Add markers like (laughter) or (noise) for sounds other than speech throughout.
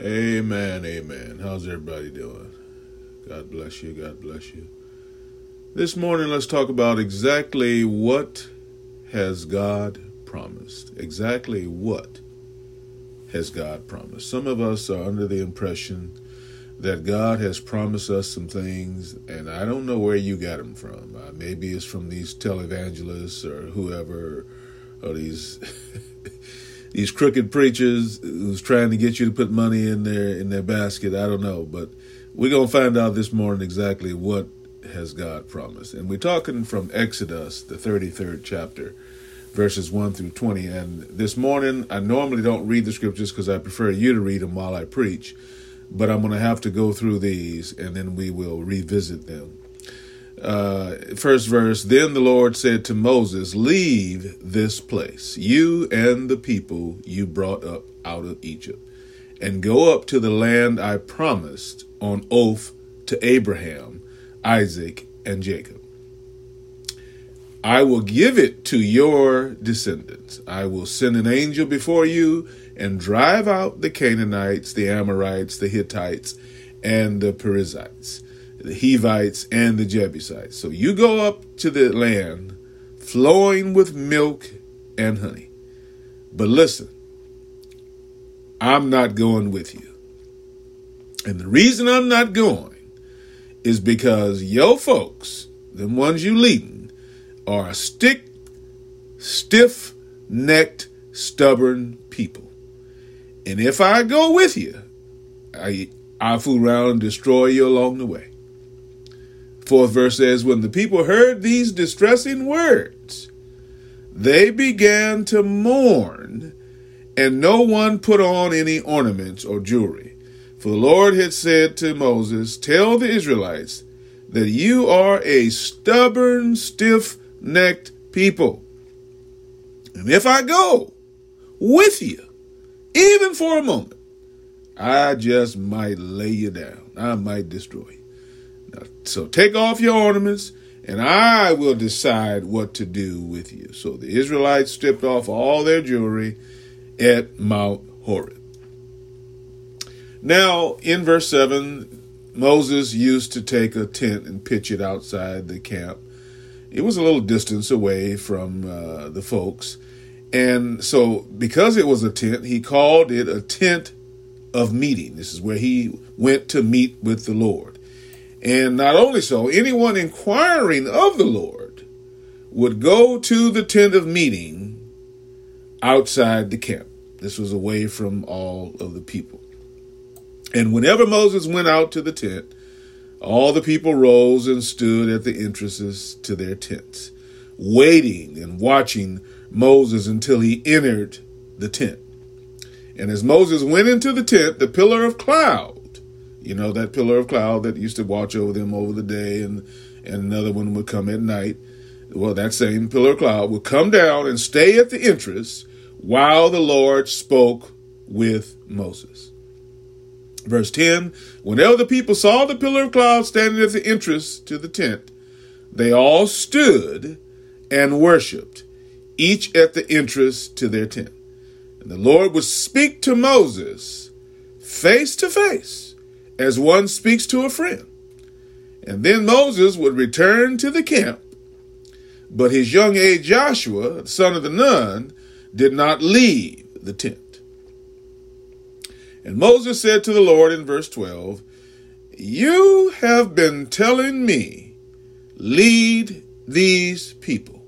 Amen, amen. How's everybody doing? God bless you, God bless you. This morning, let's talk about exactly what has God promised. Exactly what has God promised. Some of us are under the impression that God has promised us some things, and I don't know where you got them from. Uh, maybe it's from these televangelists or whoever, or these (laughs) these crooked preachers who's trying to get you to put money in their in their basket. I don't know, but we're gonna find out this morning exactly what has God promised. And we're talking from Exodus, the 33rd chapter, verses 1 through 20. And this morning, I normally don't read the scriptures because I prefer you to read them while I preach, but I'm going to have to go through these and then we will revisit them uh, first verse Then the Lord said to Moses, Leave this place, you and the people you brought up out of Egypt, and go up to the land I promised on oath to Abraham, Isaac, and Jacob. I will give it to your descendants. I will send an angel before you and drive out the Canaanites, the Amorites, the Hittites, and the Perizzites the Hivites, and the Jebusites. So you go up to the land flowing with milk and honey. But listen, I'm not going with you. And the reason I'm not going is because your folks, the ones you leading, are a stick, stiff necked, stubborn people. And if I go with you, I, I'll fool around and destroy you along the way. Fourth verse says, When the people heard these distressing words, they began to mourn, and no one put on any ornaments or jewelry. For the Lord had said to Moses, Tell the Israelites that you are a stubborn, stiff necked people. And if I go with you, even for a moment, I just might lay you down. I might destroy you. So take off your ornaments, and I will decide what to do with you. So the Israelites stripped off all their jewelry at Mount Horeb. Now, in verse 7, Moses used to take a tent and pitch it outside the camp. It was a little distance away from uh, the folks. And so, because it was a tent, he called it a tent of meeting. This is where he went to meet with the Lord. And not only so, anyone inquiring of the Lord would go to the tent of meeting outside the camp. This was away from all of the people. And whenever Moses went out to the tent, all the people rose and stood at the entrances to their tents, waiting and watching Moses until he entered the tent. And as Moses went into the tent, the pillar of cloud you know, that pillar of cloud that used to watch over them over the day and, and another one would come at night. Well, that same pillar of cloud would come down and stay at the entrance while the Lord spoke with Moses. Verse 10 Whenever the people saw the pillar of cloud standing at the entrance to the tent, they all stood and worshiped, each at the entrance to their tent. And the Lord would speak to Moses face to face as one speaks to a friend. And then Moses would return to the camp, but his young aide Joshua, son of the Nun, did not leave the tent. And Moses said to the Lord in verse 12, You have been telling me, lead these people,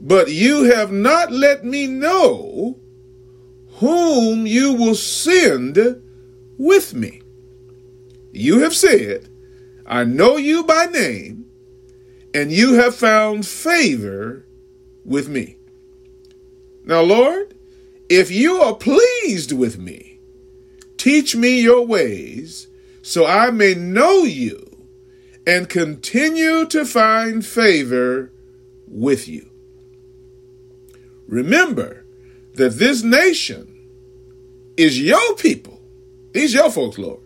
but you have not let me know whom you will send with me. You have said, I know you by name, and you have found favor with me. Now, Lord, if you are pleased with me, teach me your ways so I may know you and continue to find favor with you. Remember that this nation is your people. These your folks, Lord.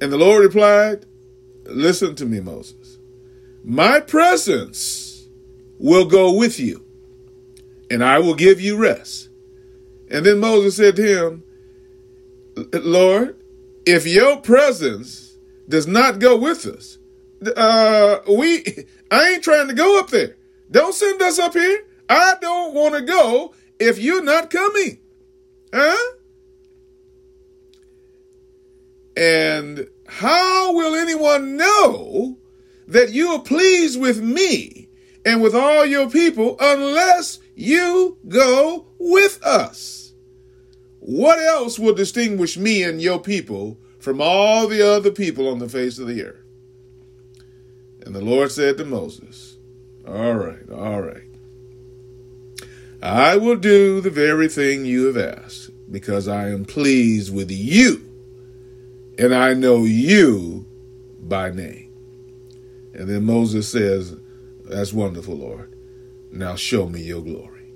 And the Lord replied, Listen to me, Moses. My presence will go with you, and I will give you rest. And then Moses said to him, Lord, if your presence does not go with us, uh, we, I ain't trying to go up there. Don't send us up here. I don't want to go if you're not coming. Huh? And how will anyone know that you are pleased with me and with all your people unless you go with us? What else will distinguish me and your people from all the other people on the face of the earth? And the Lord said to Moses, All right, all right. I will do the very thing you have asked, because I am pleased with you, and I know you by name. And then Moses says, That's wonderful, Lord. Now show me your glory.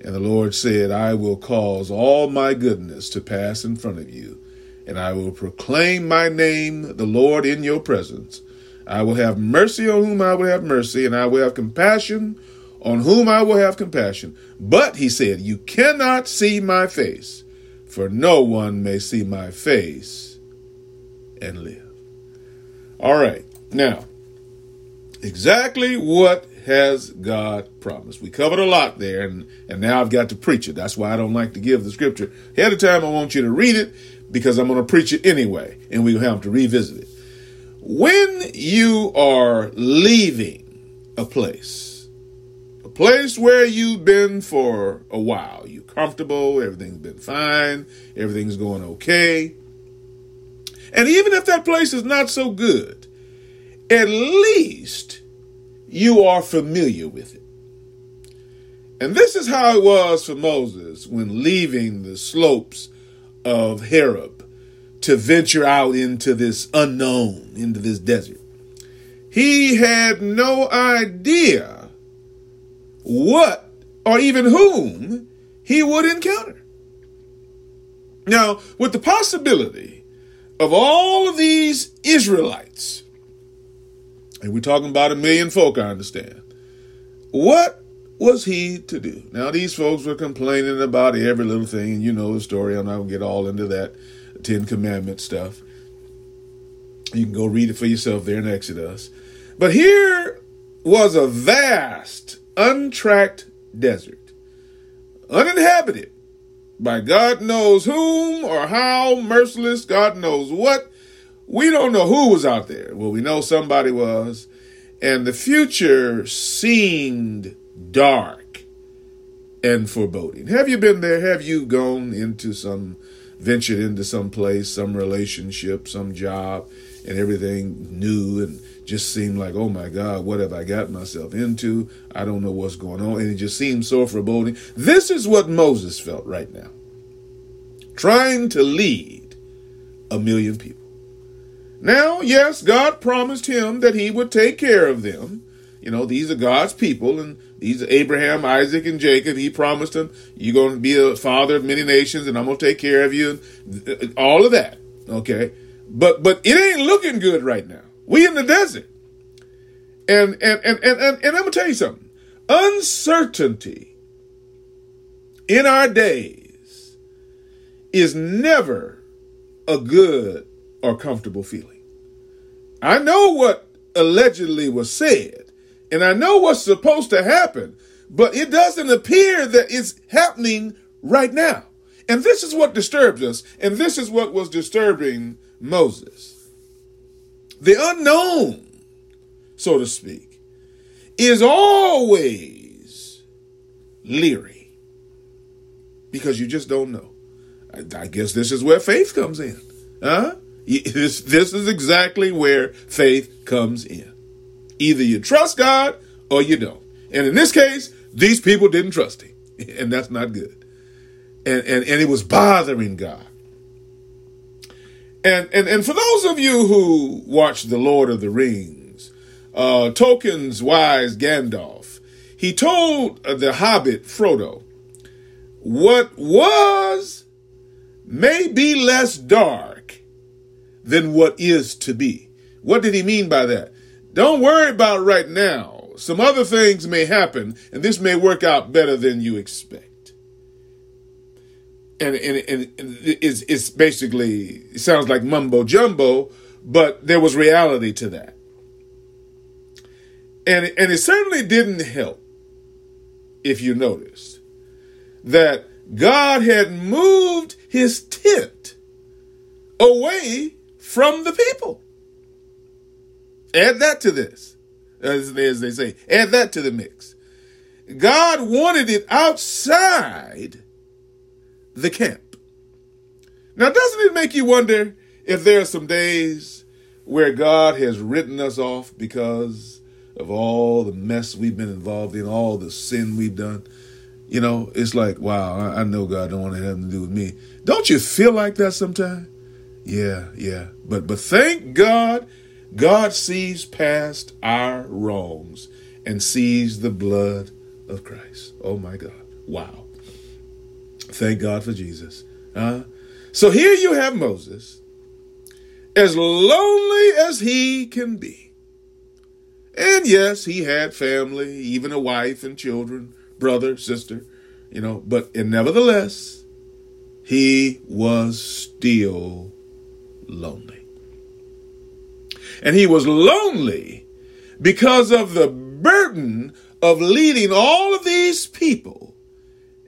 And the Lord said, I will cause all my goodness to pass in front of you, and I will proclaim my name, the Lord, in your presence. I will have mercy on whom I will have mercy, and I will have compassion on whom I will have compassion. But, he said, you cannot see my face, for no one may see my face and live. All right, now, exactly what has God promised? We covered a lot there, and, and now I've got to preach it. That's why I don't like to give the scripture ahead of time. I want you to read it because I'm going to preach it anyway, and we'll have to revisit it. When you are leaving a place, a place where you've been for a while, you're comfortable, everything's been fine, everything's going okay. And even if that place is not so good, at least you are familiar with it. And this is how it was for Moses when leaving the slopes of Horeb to venture out into this unknown, into this desert. He had no idea what or even whom he would encounter. Now, with the possibility of all of these Israelites, and we're talking about a million folk, I understand, what was he to do? Now, these folks were complaining about every little thing, and you know the story. I'm not going to get all into that Ten Commandment stuff. You can go read it for yourself there in Exodus. But here was a vast, untracked desert, uninhabited by God knows whom or how, merciless, God knows what. We don't know who was out there. Well, we know somebody was. And the future seemed dark and foreboding. Have you been there? Have you gone into some ventured into some place, some relationship, some job, and everything new and just seemed like, oh my God, what have I got myself into? I don't know what's going on. And it just seemed so foreboding. This is what Moses felt right now trying to lead a million people. Now, yes, God promised him that he would take care of them. You know, these are God's people, and these are Abraham, Isaac, and Jacob. He promised them, You're going to be a father of many nations, and I'm going to take care of you, and all of that. Okay. But but it ain't looking good right now. We in the desert. And and and and, and, and I'm gonna tell you something. Uncertainty in our days is never a good or comfortable feeling. I know what allegedly was said and I know what's supposed to happen, but it doesn't appear that it's happening right now. And this is what disturbs us, and this is what was disturbing Moses. The unknown, so to speak, is always leery because you just don't know. I, I guess this is where faith comes in. Huh? This, this is exactly where faith comes in. Either you trust God or you don't. And in this case, these people didn't trust him. (laughs) And that's not good. And, and, and it was bothering God. And, and, and for those of you who watch The Lord of the Rings, uh, Tolkien's wise Gandalf, he told the hobbit Frodo, what was may be less dark than what is to be. What did he mean by that? Don't worry about right now. Some other things may happen, and this may work out better than you expect. And and, and it's, it's basically it sounds like mumbo jumbo, but there was reality to that, and and it certainly didn't help. If you noticed that God had moved His tent away from the people. Add that to this, as, as they say. Add that to the mix. God wanted it outside the camp. Now, doesn't it make you wonder if there are some days where God has written us off because of all the mess we've been involved in, all the sin we've done? You know, it's like, wow, I know God don't want to have to do with me. Don't you feel like that sometimes? Yeah, yeah. But but thank God, God sees past our wrongs and sees the blood of Christ. Oh my God. Wow. Thank God for Jesus. Huh? So here you have Moses, as lonely as he can be. And yes, he had family, even a wife and children, brother, sister, you know, but and nevertheless, he was still lonely. And he was lonely because of the burden of leading all of these people.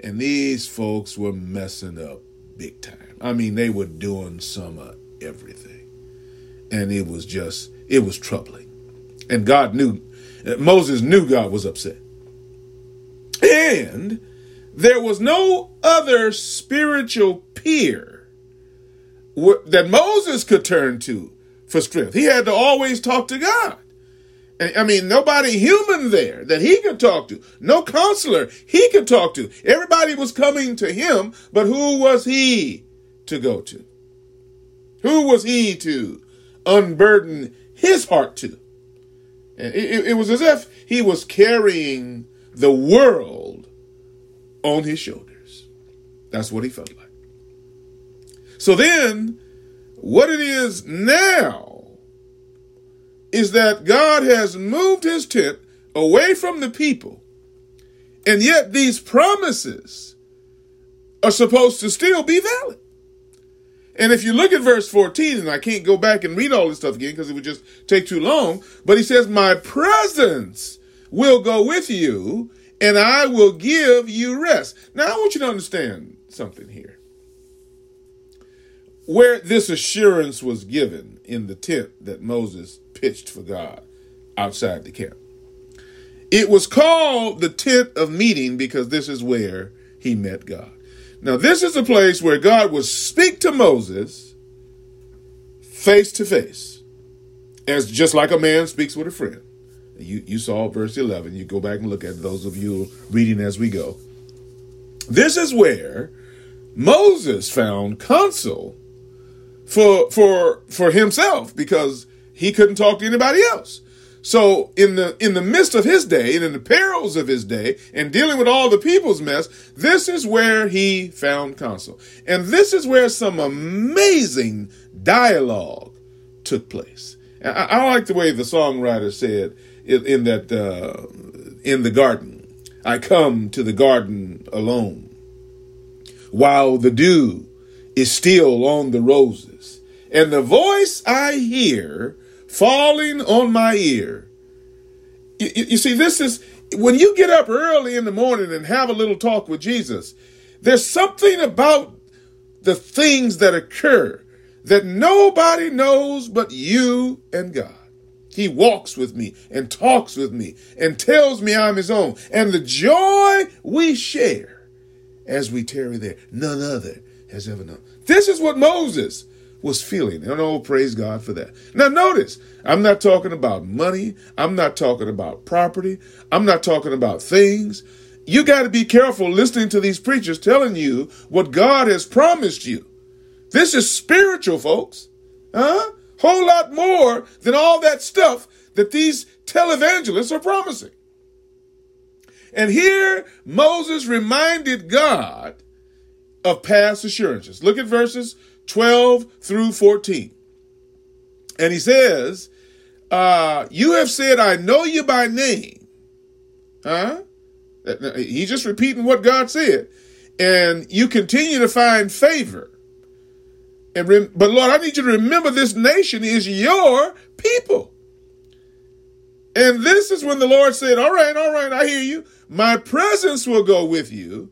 And these folks were messing up big time. I mean, they were doing some of everything. And it was just, it was troubling. And God knew, uh, Moses knew God was upset. And there was no other spiritual peer that Moses could turn to for strength. He had to always talk to God. I mean, nobody human there that he could talk to. No counselor he could talk to. Everybody was coming to him, but who was he to go to? Who was he to unburden his heart to? It, it, was as if he was carrying the world on his shoulders. That's what he felt like. So then, what it is now is that God has moved his tent away from the people, and yet these promises are supposed to still be valid. And if you look at verse 14, and I can't go back and read all this stuff again because it would just take too long, but he says, My presence will go with you, and I will give you rest. Now, I want you to understand something here. Where this assurance was given in the tent that Moses pitched for God outside the camp. It was called the tent of meeting because this is where he met God. Now, this is a place where God would speak to Moses face to face, as just like a man speaks with a friend. You, you saw verse 11. You go back and look at those of you reading as we go. This is where Moses found counsel for, for, for himself because he couldn't talk to anybody else. So in the in the midst of his day and in the perils of his day and dealing with all the people's mess, this is where he found counsel. And this is where some amazing dialogue took place. I, I like the way the songwriter said in, in that uh, in the garden, I come to the garden alone, while the dew is still on the roses, and the voice I hear falling on my ear. You, you, see, this is when you get up early in the morning and have a little talk with Jesus, there's something about the things that occur that nobody knows but you and God. He walks with me and talks with me and tells me I'm his own. And the joy we share as we tarry there, none other has ever known. This is what Moses was feeling. And oh, praise God for that. Now, notice, I'm not talking about money. I'm not talking about property. I'm not talking about things. You got to be careful listening to these preachers telling you what God has promised you. This is spiritual, folks. Huh? Whole lot more than all that stuff that these televangelists are promising. And here Moses reminded God of past assurances. Look at verses 12 through 14. And he says, uh, You have said, I know you by name. Huh? He's just repeating what God said. and you continue to find favor. And rem- but Lord, I need you to remember this nation is your people. And this is when the Lord said, All right, all right, I hear you. My presence will go with you,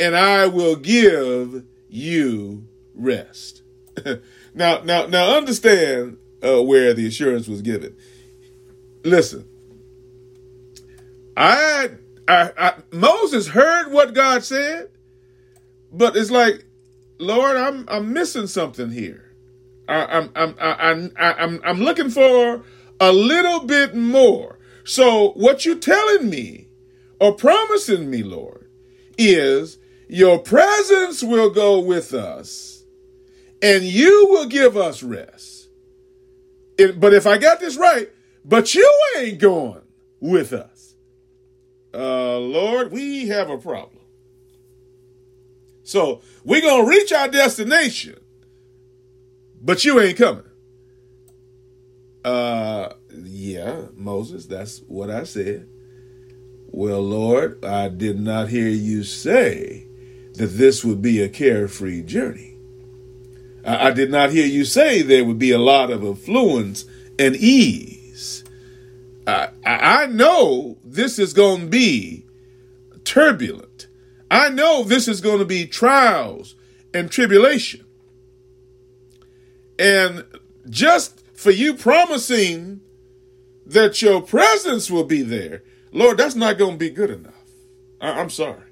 and I will give you rest. (laughs) now, now, now understand uh, where the assurance was given. Listen, I, I, I, Moses heard what God said, but it's like, Lord, I'm, I'm missing something here. I, I'm, I'm, I, I, I'm, I'm looking for a little bit more. So what you're telling me or promising me, Lord, is your presence will go with us and you will give us rest. It, but if I got this right, but you ain't going with us. Uh, Lord, we have a problem. So we're going to reach our destination, but you ain't coming. Uh, yeah, Moses, that's what I said. Well, Lord, I did not hear you say that this would be a carefree journey. I, I did not hear you say there would be a lot of affluence and ease. I, I know this is going to be turbulent. I know this is going to be trials and tribulation. And just for you promising that your presence will be there, Lord, that's not going to be good enough. I, am sorry.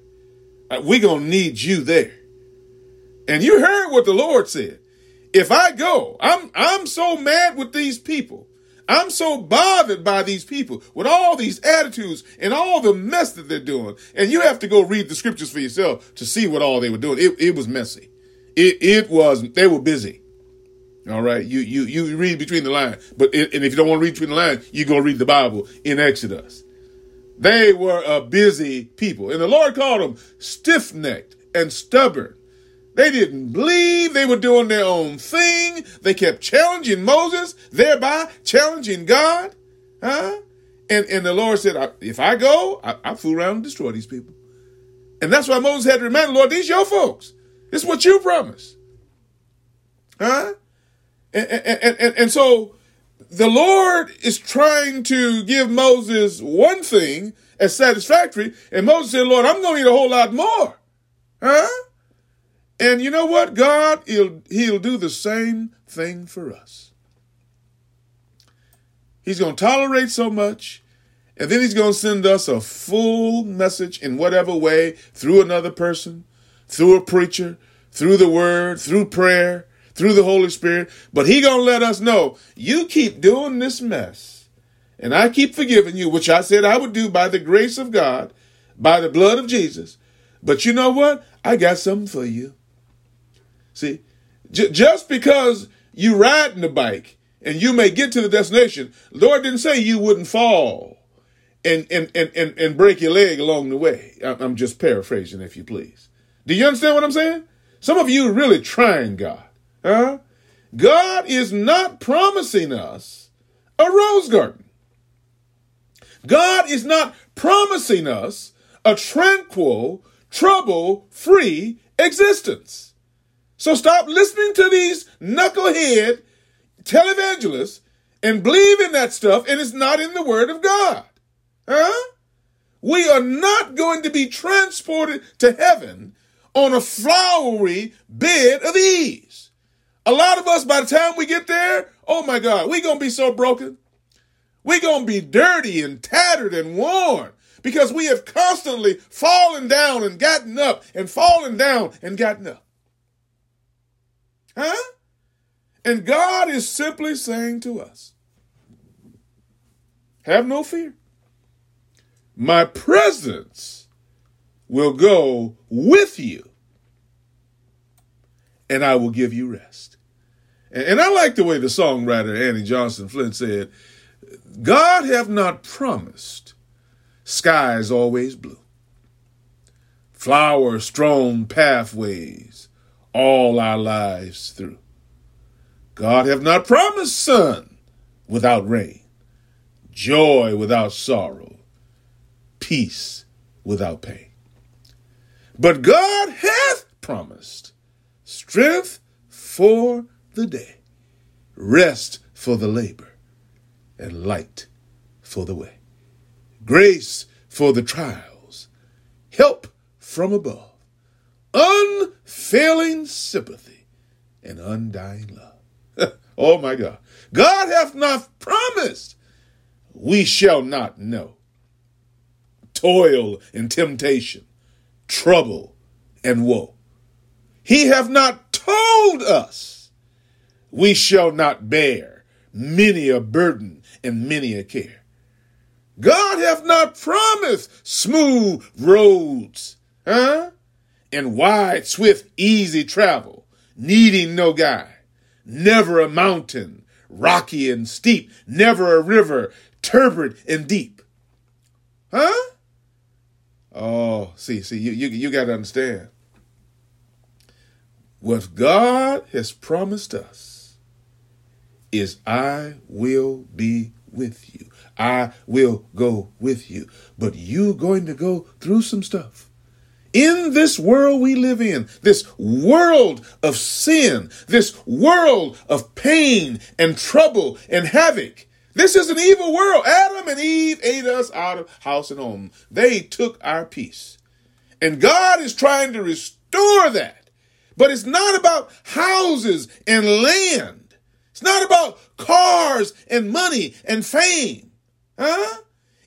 Uh, We're going to need you there. And you heard what the Lord said. If I go, I'm, I'm so mad with these people. I'm so bothered by these people with all these attitudes and all the mess that they're doing. And you have to go read the scriptures for yourself to see what all they were doing. It, it was messy. It, it was, they were busy. All right. You, you, you read between the lines, but, it, and if you don't want to read between the lines, you go read the Bible in Exodus. They were a busy people and the Lord called them stiff necked and stubborn. They didn't believe they were doing their own thing. They kept challenging Moses, thereby challenging God. Huh? And, and the Lord said, if I go, I, I fool around and destroy these people. And that's why Moses had to remind the Lord, these your folks. This is what you promised. Huh? And, and, and, and so the Lord is trying to give Moses one thing as satisfactory, and Moses said, Lord, I'm going to need a whole lot more. Huh? And you know what? God, he'll, he'll do the same thing for us. He's going to tolerate so much, and then he's going to send us a full message in whatever way through another person, through a preacher, through the word, through prayer, through the Holy Spirit. But he to let us know, you keep doing this mess, and I keep forgiving you, which I said I would do by the grace of God, by the blood of Jesus. But you know what? I got something for you. See, j- just because you riding the bike and you may get to the destination, Lord didn't say you wouldn't fall and, and, and, and, and break your leg along the way. I'm just paraphrasing, if you please. Do you understand what I'm saying? Some of you really trying God. Huh? God is not promising us a rose garden. God is not promising us a tranquil, trouble free existence. So stop listening to these knucklehead televangelists and believe in that stuff, and it's not in the Word of God. Huh? We are not going to be transported to heaven on a flowery bed of ease. A lot of us, by the time we get there, oh my God, we're going to be so broken. We're going to be dirty and tattered and worn because we have constantly fallen down and gotten up and fallen down and gotten up. Huh? And God is simply saying to us, have no fear. My presence will go with you, and I will give you rest. And, I like the way the songwriter Annie Johnson Flint said, God have not promised skies always blue, flower strewn pathways all our lives through. God have not promised sun without rain, joy without sorrow, peace without pain. But God hath promised strength for the day, rest for the labor, and light for the way, grace for the trials, help from above, unfailing sympathy, and undying love. (laughs) oh my God. God hath not promised we shall not know toil and temptation, trouble and woe. He hath not told us we shall not bear many a burden and many a care. God hath not promised smooth roads, huh? And wide, swift, easy travel, needing no guide. Never a mountain, rocky and steep, never a river, turbid and deep. Huh? Oh, see, see, you, you, you got to understand. What God has promised us is I will be with you. I will go with you. But you're going to go through some stuff. In this world we live in, this world of sin, this world of pain and trouble and havoc, this is an evil world. Adam and Eve ate us out of house and home. They took our peace. And God is trying to restore that. But it's not about houses and land. It's not about cars and money and fame. Huh?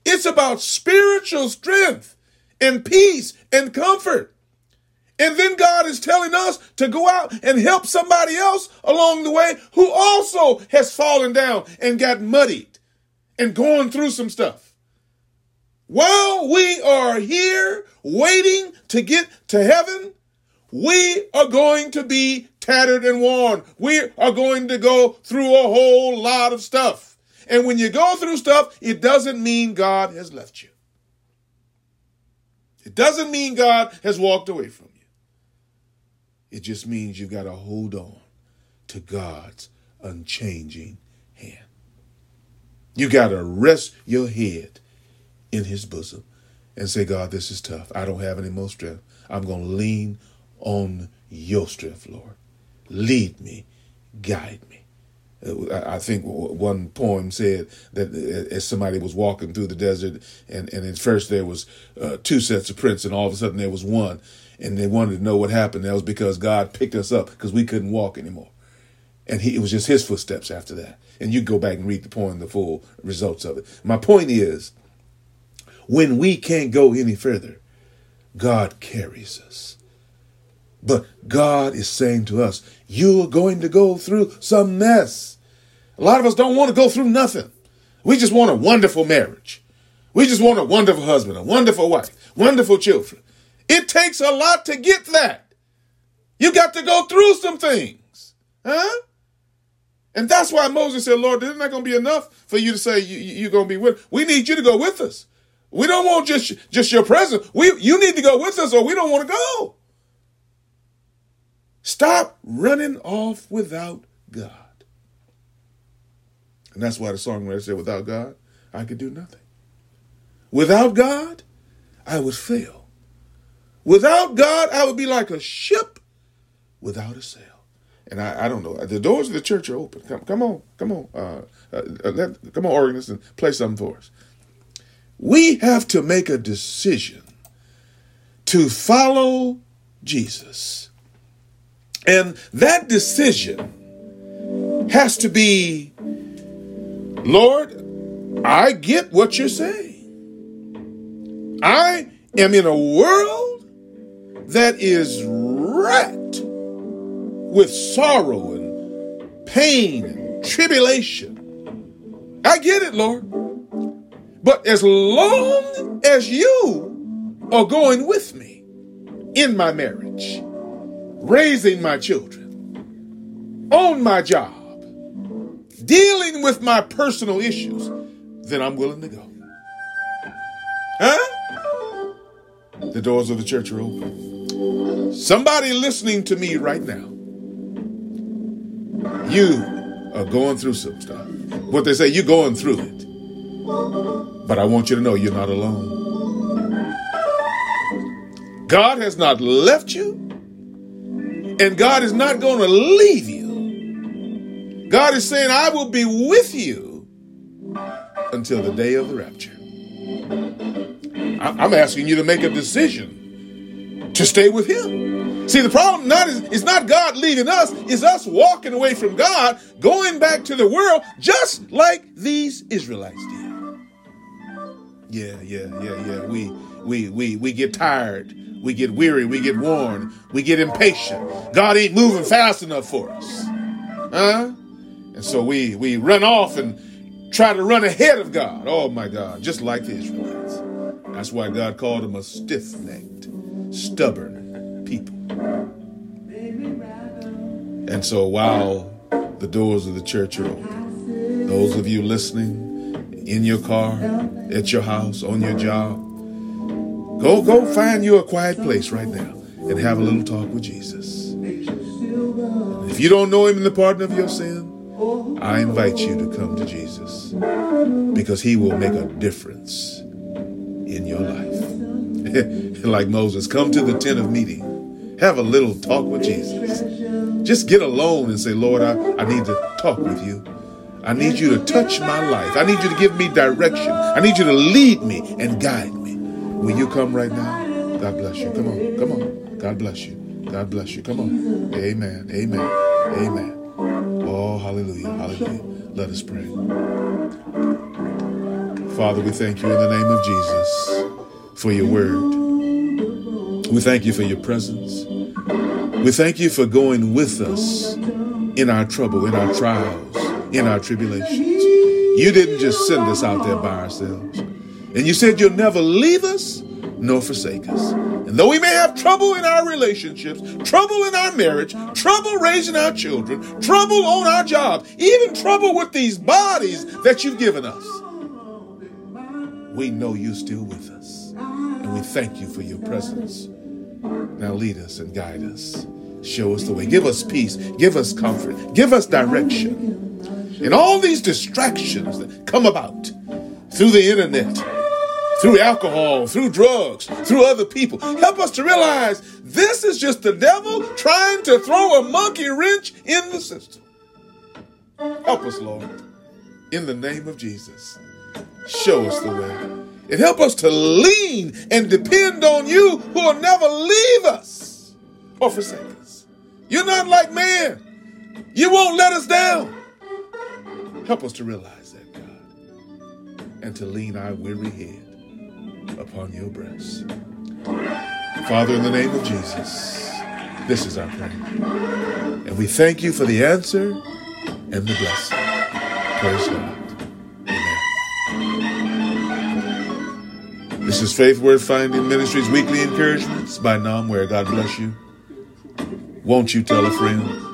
It's about spiritual strength and peace and comfort. And then God is telling us to go out and help somebody else along the way who also has fallen down and got muddied and going through some stuff. While we are here waiting to get to heaven, we are going to be tattered and worn. We are going to go through a whole lot of stuff. And when you go through stuff, it doesn't mean God has left you. It doesn't mean God has walked away from you. It just means you've got to hold on to God's unchanging hand. You got to rest your head in his bosom and say, God, this is tough. I don't have any more strength. I'm going to lean on your strength, Lord. Lead me, guide me. Uh, I think one poem said that uh, as somebody was walking through the desert, and, and at first there was uh, two sets of prints, and all of a sudden there was one, and they wanted to know what happened. That was because God picked us up because we couldn't walk anymore, and he, it was just His footsteps after that. And you go back and read the poem, the full results of it. My point is, when we can't go any further, God carries us. But God is saying to us, you're going to go through some mess. A lot of us don't want to go through nothing. We just want a wonderful marriage. We just want a wonderful husband, a wonderful wife, wonderful children. It takes a lot to get that. You got to go through some things. Huh? And that's why Moses said, Lord, isn't going to be enough for you to say you, are going to be with? We need you to go with us. We don't want just, just your presence. We, you need to go with us or we don't want to go. Stop running off without God. And that's why the songwriter said, without God, I could do nothing. Without God, I would fail. Without God, I would be like a ship without a sail. And I, I don't know. The doors of the church are open. Come, come on, come on, uh, uh, let, come on, organist, and play something for us. We have to make a decision to follow Jesus and that decision has to be Lord, I get what you're saying. I am in a world that is wracked with sorrow and pain and tribulation. I get it, Lord. But as long as you are going with me in my marriage, raising my children, on my job, dealing with my personal issues, then I'm willing to go. Huh? The doors of the church are open. Somebody listening to me right now, you are going through some stuff. What they say, you're going through it. But I want you to know you're not alone. God has not left you, and God is not going to leave you. God is saying, I will be with you until the day of the rapture. I'm asking you to make a decision to stay with Him. See, the problem not is, not God leaving us, is us walking away from God, going back to the world, just like these Israelites did. Yeah, yeah, yeah, yeah. We we we we get tired. We get weary. We get worn. We get impatient. God ain't moving fast enough for us. Huh? And so we we run off and try to run ahead of God. Oh my God, just like the Israelites. That's why God called them a stiff-necked, stubborn people. And so while the doors of the church are open, those of you listening in your car, at your house, on your job, go go find you a quiet place right now and have a little talk with Jesus. And if you don't know him in the pardon of your sin, I invite you to come to Jesus because he will make a difference in your life. (laughs) like Moses, come to the tent of meeting. Have a little talk with Jesus. Just get alone and say, Lord, I, I need to talk with you. I need you to touch my life. I need you to give me direction. I need you to lead me and guide me. Will you come right now? God bless you. Come on. Come on. God bless you. God bless you. Come on. Amen. Amen. Amen. Oh, hallelujah. Hallelujah. Let us pray. Father, we thank you in the name of Jesus for your word. We thank you for your presence. We thank you for going with us in our trouble, in our trials, in our tribulations. You didn't just send us out there by ourselves. And you said you'll never leave us nor forsake us. And though we may have trouble in our relationships, trouble in our marriage, trouble raising our children, trouble on our job, even trouble with these bodies that you've given us, we know you're still with us. And we thank you for your presence. Now lead us and guide us. Show us the way. Give us peace. Give us comfort. Give us direction. In all these distractions that come about through the internet, through alcohol, through drugs, through other people. Help us to realize this is just the devil trying to throw a monkey wrench in the system. Help us, Lord, in the name of Jesus. Show us the way. And help us to lean and depend on you who will never leave us or forsake us. You're not like man. You won't let us down. Help us to realize that, God, and to lean our weary head upon your breast. Father, in the name of Jesus, this is our prayer. And we thank you for the answer and the blessing. Praise God. Amen. This is Faith Word Finding Ministries Weekly Encouragements by Nam, where God bless you. Won't you tell a friend?